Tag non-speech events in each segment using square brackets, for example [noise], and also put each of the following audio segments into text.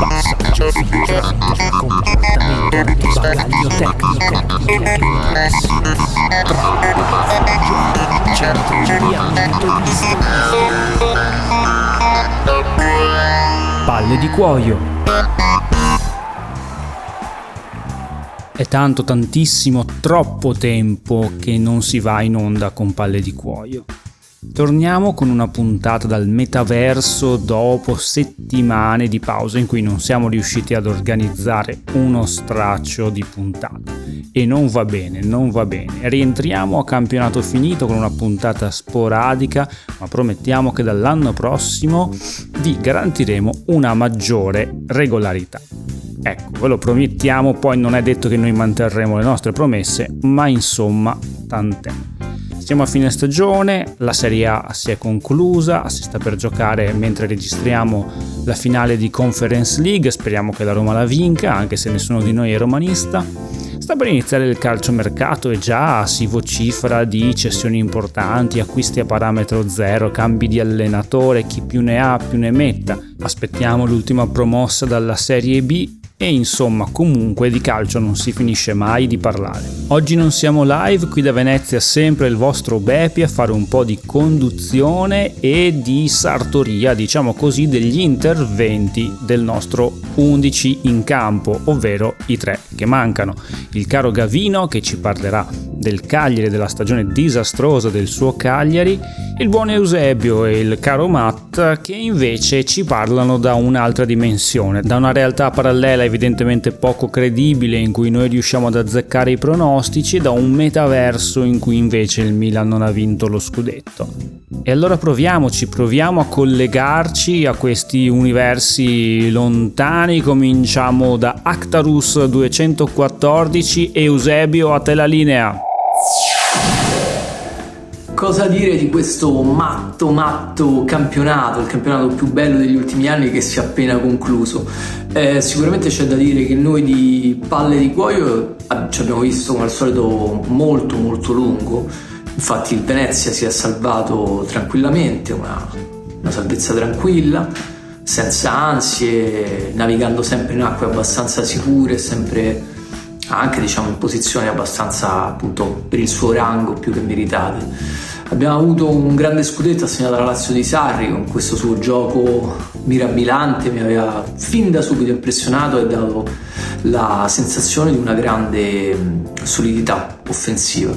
Passaggio filtrante, comportamento di sbaraglio tecnico, centro di Palle di cuoio. È tanto, tantissimo, troppo tempo che non si va in onda con palle di cuoio. Torniamo con una puntata dal metaverso dopo settimane di pausa in cui non siamo riusciti ad organizzare uno straccio di puntata. E non va bene, non va bene. Rientriamo a campionato finito con una puntata sporadica, ma promettiamo che dall'anno prossimo vi garantiremo una maggiore regolarità. Ecco, ve lo promettiamo, poi non è detto che noi manterremo le nostre promesse, ma insomma, tant'è. Siamo a fine stagione, la Serie A si è conclusa, si sta per giocare mentre registriamo la finale di Conference League, speriamo che la Roma la vinca, anche se nessuno di noi è romanista. Sta per iniziare il calciomercato e già si vocifera di cessioni importanti, acquisti a parametro zero, cambi di allenatore, chi più ne ha più ne metta. Aspettiamo l'ultima promossa dalla Serie B e insomma comunque di calcio non si finisce mai di parlare. Oggi non siamo live, qui da Venezia sempre il vostro Bepi a fare un po' di conduzione e di sartoria, diciamo così, degli interventi del nostro 11 in campo, ovvero i tre che mancano. Il caro Gavino che ci parlerà del Cagliari, della stagione disastrosa del suo Cagliari, il buon Eusebio e il caro Matt che invece ci parlano da un'altra dimensione, da una realtà parallela evidentemente poco credibile in cui noi riusciamo ad azzeccare i pronostici e da un metaverso in cui invece il Milan non ha vinto lo scudetto. E allora proviamoci, proviamo a collegarci a questi universi lontani, cominciamo da Actarus 214, Eusebio a te la linea. Cosa dire di questo matto, matto campionato, il campionato più bello degli ultimi anni che si è appena concluso? Eh, sicuramente c'è da dire che noi di palle di cuoio ci abbiamo visto come al solito molto molto lungo, infatti il Venezia si è salvato tranquillamente, una, una salvezza tranquilla, senza ansie, navigando sempre in acque abbastanza sicure, sempre anche diciamo in posizioni abbastanza appunto per il suo rango più che meritate. Abbiamo avuto un grande scudetto assegnato alla Lazio di Sarri con questo suo gioco mirabilante, mi aveva fin da subito impressionato e dato la sensazione di una grande solidità offensiva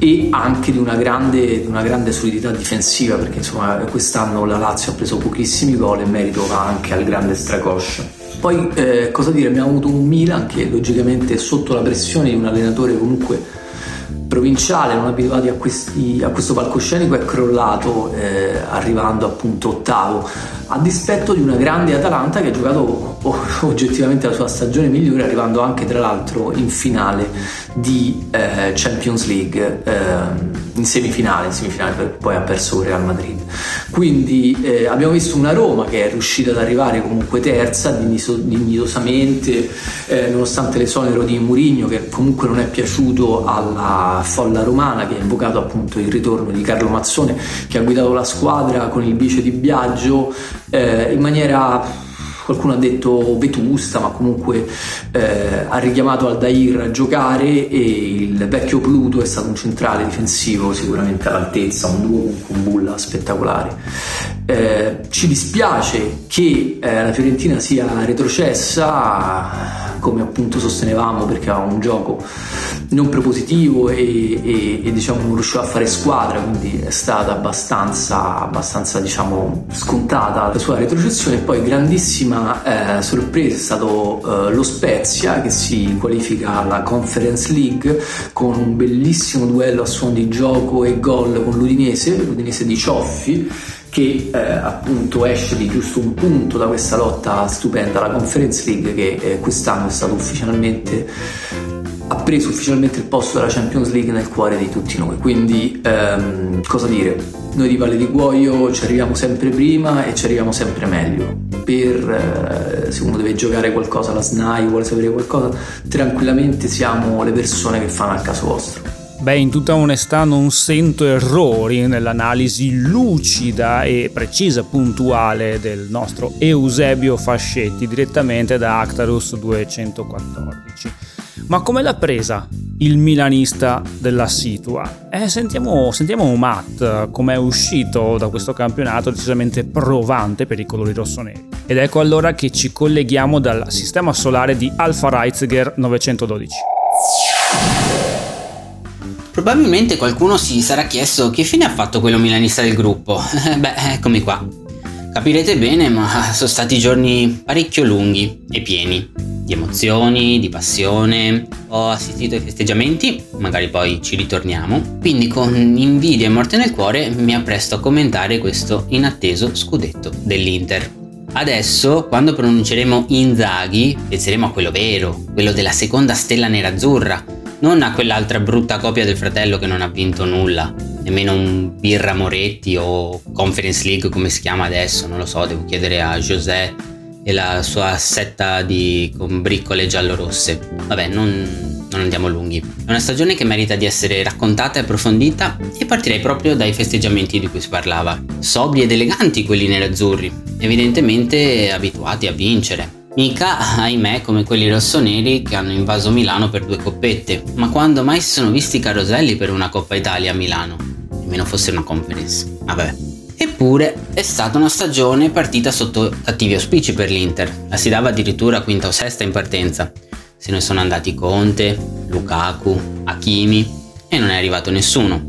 e anche di una grande, una grande solidità difensiva perché insomma quest'anno la Lazio ha preso pochissimi gol e merito va anche al grande stracoscia. Poi eh, cosa dire, abbiamo avuto un Milan che logicamente sotto la pressione di un allenatore comunque provinciale, non abituati a, questi, a questo palcoscenico, è crollato eh, arrivando appunto ottavo, a dispetto di una grande Atalanta che ha giocato [laughs] oggettivamente la sua stagione migliore, arrivando anche tra l'altro in finale di eh, Champions League, eh, in semifinale, in semifinale poi ha perso Real Madrid. Quindi eh, abbiamo visto una Roma che è riuscita ad arrivare comunque terza, dignitosamente, eh, nonostante l'esonero di Mourinho che comunque non è piaciuto alla folla romana che ha invocato appunto il ritorno di Carlo Mazzone che ha guidato la squadra con il vice di Biagio eh, in maniera qualcuno ha detto vetusta, ma comunque eh, ha richiamato Aldair a giocare e il vecchio Pluto è stato un centrale difensivo sicuramente all'altezza, un duo con Kumbulla spettacolare. Eh, ci dispiace che eh, la Fiorentina sia retrocessa come appunto sostenevamo perché aveva un gioco non propositivo e, e, e, diciamo non riusciva a fare squadra quindi è stata abbastanza, abbastanza diciamo scontata la sua retrocessione. Poi grandissima eh, sorpresa è stato eh, lo Spezia che si qualifica alla Conference League con un bellissimo duello a suono di gioco e gol con l'Udinese l'Udinese di Cioffi che eh, appunto esce di giusto un punto da questa lotta stupenda. Alla Conference League che eh, quest'anno è stato ufficialmente ha preso ufficialmente il posto della Champions League nel cuore di tutti noi. Quindi ehm, cosa dire? Noi di Valle di Cuoio ci arriviamo sempre prima e ci arriviamo sempre meglio. Per eh, se uno deve giocare qualcosa alla SNAI vuole sapere qualcosa tranquillamente siamo le persone che fanno al caso vostro Beh, in tutta onestà non sento errori nell'analisi lucida e precisa, puntuale del nostro Eusebio Fascetti direttamente da Actarus 214. Ma come l'ha presa il milanista della Situa? Eh, sentiamo, sentiamo Matt come è uscito da questo campionato decisamente provante per i colori rossoneri. Ed ecco allora che ci colleghiamo dal sistema solare di Alfa Reitziger 912. Probabilmente qualcuno si sarà chiesto che fine ha fatto quello milanista del gruppo. [laughs] Beh, eccomi qua. Capirete bene, ma sono stati giorni parecchio lunghi e pieni di emozioni, di passione. Ho assistito ai festeggiamenti, magari poi ci ritorniamo. Quindi con invidia e morte nel cuore mi appresto a commentare questo inatteso scudetto dell'Inter. Adesso, quando pronunceremo Inzaghi, penseremo a quello vero, quello della seconda stella nerazzurra, non a quell'altra brutta copia del fratello che non ha vinto nulla, nemmeno un Birra Moretti o Conference League come si chiama adesso, non lo so, devo chiedere a José e la sua setta di con briccole giallorosse. Vabbè, non, non andiamo lunghi. È una stagione che merita di essere raccontata e approfondita e partirei proprio dai festeggiamenti di cui si parlava. Sobri ed eleganti quelli nerazzurri, evidentemente abituati a vincere Mica, ahimè, come quelli rossoneri che hanno invaso Milano per due coppette. Ma quando mai si sono visti caroselli per una Coppa Italia a Milano? Nemmeno fosse una conference. Vabbè. Eppure è stata una stagione partita sotto cattivi auspici per l'Inter. La si dava addirittura quinta o sesta in partenza. Se ne sono andati Conte, Lukaku, Hakimi e non è arrivato nessuno.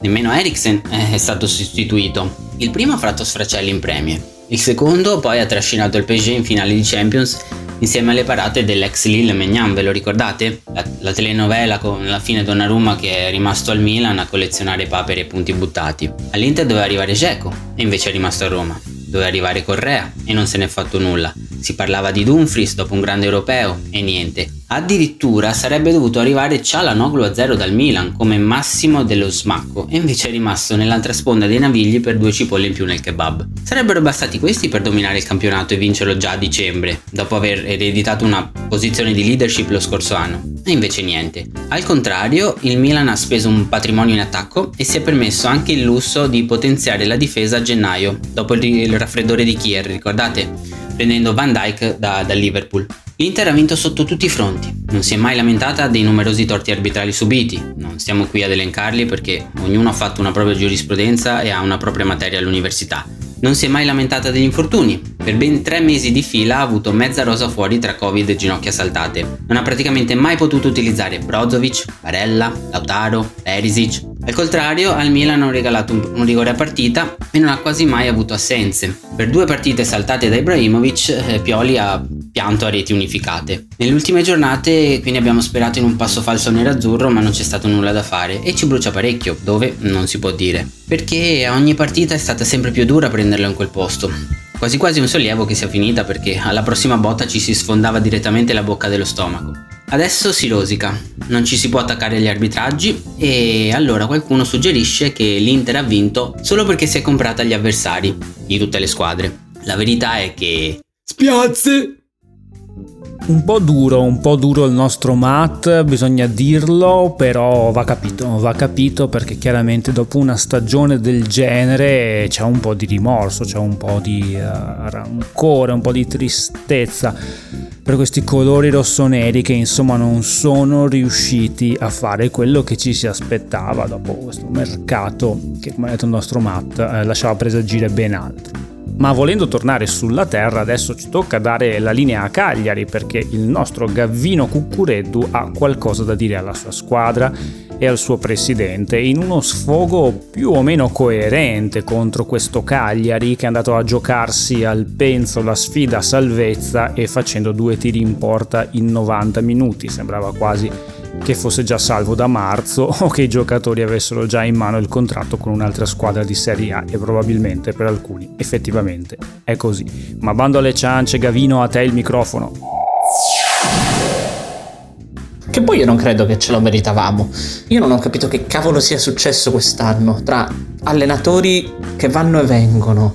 Nemmeno Eriksen è stato sostituito. Il primo ha fatto sfracelli in Premier il secondo poi ha trascinato il PSG in finale di Champions insieme alle parate dell'ex Lille Megnan, ve lo ricordate? La, la telenovela con la fine Donnarumma che è rimasto al Milan a collezionare papere e punti buttati. All'Inter doveva arrivare Geco e invece è rimasto a Roma. Doveva arrivare Correa e non se n'è fatto nulla. Si parlava di Dumfries dopo un grande europeo e niente. Addirittura sarebbe dovuto arrivare Cialanoglu a zero dal Milan come massimo dello smacco e invece è rimasto nell'altra sponda dei navigli per due cipolle in più nel kebab. Sarebbero bastati questi per dominare il campionato e vincerlo già a dicembre, dopo aver ereditato una posizione di leadership lo scorso anno. E invece niente. Al contrario, il Milan ha speso un patrimonio in attacco e si è permesso anche il lusso di potenziare la difesa a gennaio, dopo il raffreddore di Kier, ricordate? Prendendo Van Dyke da, da Liverpool. L'Inter ha vinto sotto tutti i fronti, non si è mai lamentata dei numerosi torti arbitrali subiti, non stiamo qui ad elencarli perché ognuno ha fatto una propria giurisprudenza e ha una propria materia all'università. Non si è mai lamentata degli infortuni, per ben tre mesi di fila ha avuto mezza rosa fuori tra Covid e ginocchia saltate. Non ha praticamente mai potuto utilizzare Brozovic, Barella, Lautaro, Perisic, al contrario, al Milan hanno regalato un, rigore a partita e non ha quasi mai avuto assenze. Per due partite saltate da Ibrahimovic, eh, Pioli ha pianto a reti unificate. Nelle ultime giornate quindi abbiamo sperato in un passo falso nerazzurro ma non c'è stato nulla da fare e ci brucia parecchio, dove non si può dire. Perché a ogni partita è stata sempre più dura prenderlo in quel posto. Quasi quasi un sollievo che sia finita perché alla prossima botta ci si sfondava direttamente la bocca dello stomaco. Adesso si rosica, non ci si può attaccare agli arbitraggi e allora qualcuno suggerisce che l'Inter ha vinto solo perché si è comprata gli avversari di tutte le squadre. La verità è che... Spiazze! Un po' duro, un po' duro il nostro Matt, bisogna dirlo, però va capito, va capito perché chiaramente dopo una stagione del genere c'è un po' di rimorso, c'è un po' di uh, rancore, un po' di tristezza per questi colori rossoneri che insomma non sono riusciti a fare quello che ci si aspettava dopo questo mercato che come ha detto il nostro Matt eh, lasciava presagire ben altro. Ma volendo tornare sulla terra, adesso ci tocca dare la linea a Cagliari perché il nostro Gavvino Cuccureddu ha qualcosa da dire alla sua squadra e al suo presidente in uno sfogo più o meno coerente contro questo Cagliari che è andato a giocarsi al penso la sfida a salvezza e facendo due tiri in porta in 90 minuti. Sembrava quasi che fosse già salvo da marzo [laughs] o che i giocatori avessero già in mano il contratto con un'altra squadra di Serie A e probabilmente per alcuni effettivamente è così. Ma bando alle ciance, Gavino, a te il microfono. Che poi io non credo che ce lo meritavamo. Io non ho capito che cavolo sia successo quest'anno tra allenatori che vanno e vengono,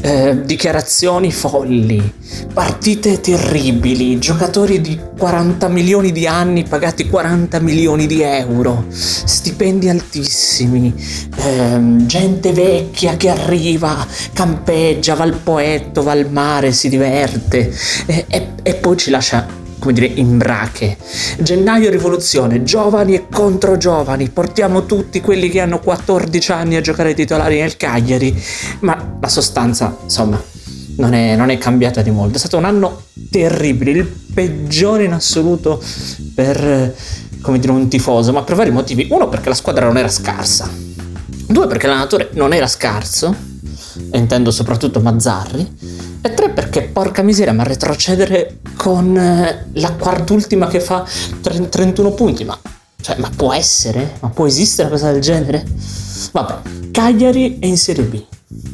eh, dichiarazioni folli, partite terribili, giocatori di 40 milioni di anni pagati 40 milioni di euro, stipendi altissimi, ehm, gente vecchia che arriva, campeggia, va al poetto, va al mare, si diverte e, e, e poi ci lascia come dire, in brache. Gennaio rivoluzione, giovani e contro giovani, portiamo tutti quelli che hanno 14 anni a giocare ai titolari nel Cagliari, ma la sostanza, insomma, non è, non è cambiata di molto. È stato un anno terribile, il peggiore in assoluto per, come dire, un tifoso, ma per vari motivi. Uno, perché la squadra non era scarsa. Due, perché l'allenatore non era scarso, intendo soprattutto Mazzarri. E tre perché porca miseria, ma retrocedere con eh, la quart'ultima che fa 31 punti, ma, cioè, ma può essere? Ma può esistere una cosa del genere? Vabbè, Cagliari è in Serie B.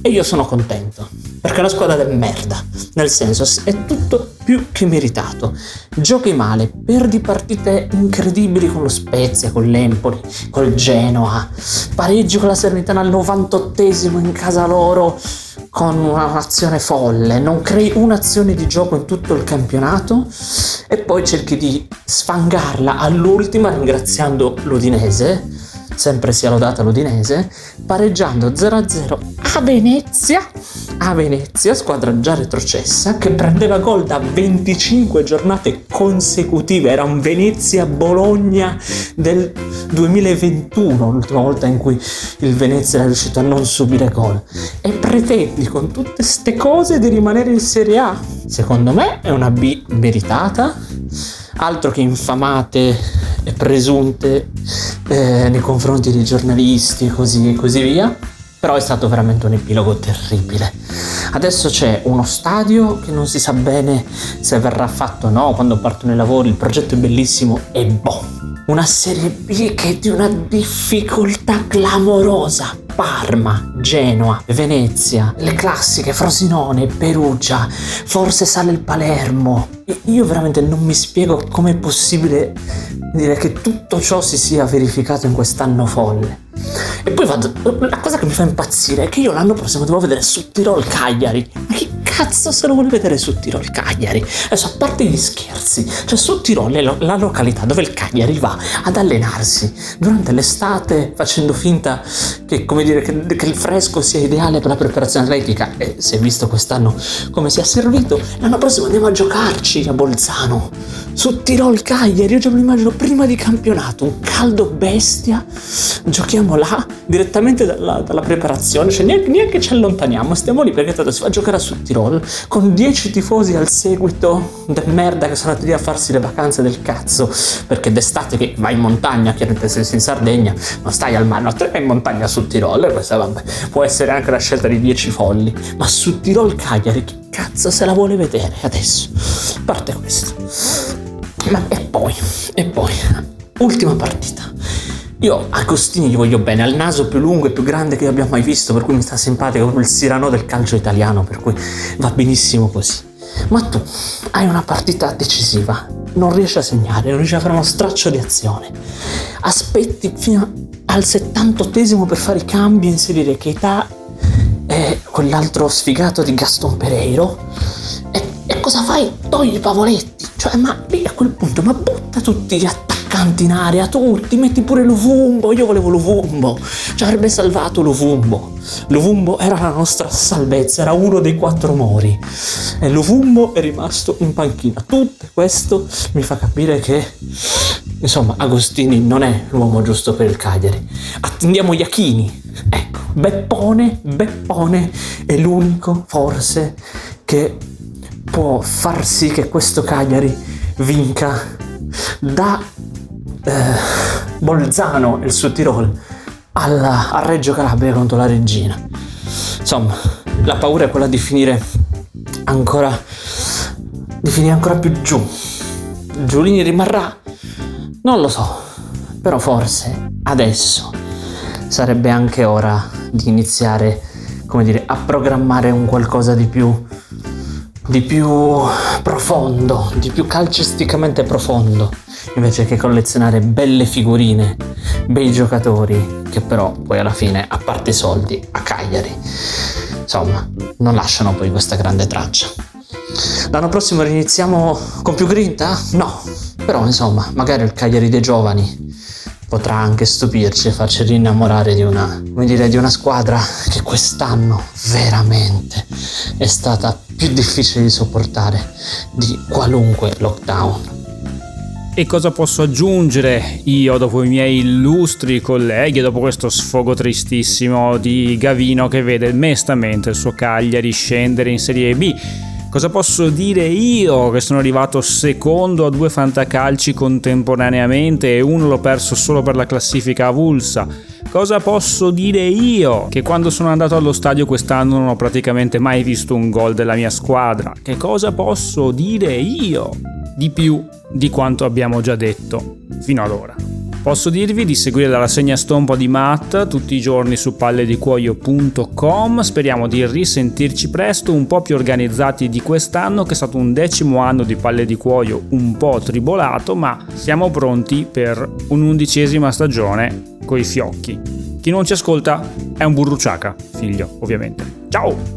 E io sono contento, perché è una squadra del merda, nel senso è tutto più che meritato. Giochi male, perdi partite incredibili con lo Spezia, con l'Empoli, col Genoa, pareggio con la Serenità al 98esimo in casa loro con un'azione folle, non crei un'azione di gioco in tutto il campionato. E poi cerchi di sfangarla all'ultima ringraziando l'Udinese sempre sia lodata l'Udinese, pareggiando 0-0 a Venezia, a Venezia, squadra già retrocessa, che prendeva gol da 25 giornate consecutive, era un Venezia-Bologna del 2021, l'ultima volta in cui il Venezia era riuscito a non subire gol. E pretendi con tutte queste cose di rimanere in Serie A? Secondo me è una B meritata, altro che infamate e presunte eh, nei confronti dei giornalisti e così, così via. Però è stato veramente un epilogo terribile. Adesso c'è uno stadio che non si sa bene se verrà fatto o no, quando partono i lavori, il progetto è bellissimo e boh. Una serie B che è di una difficoltà clamorosa. Parma, Genoa, Venezia, le classiche, Frosinone, Perugia, forse sale il Palermo. Io veramente non mi spiego com'è possibile dire che tutto ciò si sia verificato in quest'anno folle. E poi vado. La cosa che mi fa impazzire è che io l'anno prossimo devo vedere su Tirol Cagliari. Ma che cazzo se lo vuole vedere su Tirol Cagliari? Adesso, a parte gli scherzi, cioè su Tirol è la località dove il Cagliari va ad allenarsi durante l'estate facendo finta che, come dire, che, che il fresco sia ideale per la preparazione atletica. E si è visto quest'anno come si è servito. L'anno prossimo andiamo a giocarci a Bolzano. Su Tirol Cagliari, io già me lo immagino prima di campionato, un caldo bestia. Giochiamo là direttamente dalla, dalla preparazione, cioè neanche, neanche ci allontaniamo, stiamo lì perché tanto si va a giocare su Tirol Tirol con 10 tifosi al seguito del merda che sono andati lì a farsi le vacanze del cazzo perché d'estate che vai in montagna chiaramente se sei in Sardegna non stai al mare no, te in montagna su Tirol e questa vabbè può essere anche la scelta di 10 folli ma su Tirol Cagliari chi cazzo se la vuole vedere adesso? Parte questo. Ma e poi e poi ultima partita io a Costini gli voglio bene, ha il naso più lungo e più grande che abbia mai visto, per cui mi sta simpatico, come il Sirano del calcio italiano, per cui va benissimo così. Ma tu hai una partita decisiva, non riesci a segnare, non riesci a fare uno straccio di azione. Aspetti fino al 78esimo per fare i cambi e inserire Keita e quell'altro sfigato di Gaston Pereiro. E, e cosa fai? Togli i pavoletti. Cioè, ma lì a quel punto, ma butta tutti gli attacchi canti in aria, tu ti metti pure l'Uvumbo, io volevo l'Uvumbo, ci avrebbe salvato l'Uvumbo. L'Uvumbo era la nostra salvezza, era uno dei quattro mori e l'Uvumbo è rimasto in panchina. Tutto questo mi fa capire che, insomma, Agostini non è l'uomo giusto per il Cagliari. Attendiamo Iachini. Ecco, Beppone, Beppone è l'unico forse che può far sì che questo Cagliari vinca da eh, Bolzano e il Sud Tirol alla, a Reggio Calabria contro la regina. Insomma, la paura è quella di finire ancora di finire ancora più giù. Giulini rimarrà? Non lo so, però forse adesso sarebbe anche ora di iniziare, come dire, a programmare un qualcosa di più di più profondo, di più calcisticamente profondo invece che collezionare belle figurine, bei giocatori che però poi alla fine, a parte i soldi, a Cagliari insomma, non lasciano poi questa grande traccia. L'anno prossimo riniziamo con più grinta? No, però insomma, magari il Cagliari dei giovani potrà anche stupirci e farci rinnamorare di una, dire, di una squadra che quest'anno veramente è stata più difficile di sopportare di qualunque lockdown. E cosa posso aggiungere io dopo i miei illustri colleghi, dopo questo sfogo tristissimo di Gavino che vede mestamente il suo Cagliari scendere in Serie B? Cosa posso dire io che sono arrivato secondo a due fantacalci contemporaneamente e uno l'ho perso solo per la classifica avulsa? Cosa posso dire io che quando sono andato allo stadio quest'anno non ho praticamente mai visto un gol della mia squadra? Che cosa posso dire io? Di più di quanto abbiamo già detto fino ad ora. Posso dirvi di seguire la rassegna stompa di Matt tutti i giorni su palledicuoio.com. Speriamo di risentirci presto, un po' più organizzati di quest'anno, che è stato un decimo anno di Palle di Cuoio un po' tribolato, ma siamo pronti per un'undicesima stagione coi fiocchi. Chi non ci ascolta è un burruciaca, figlio, ovviamente. Ciao!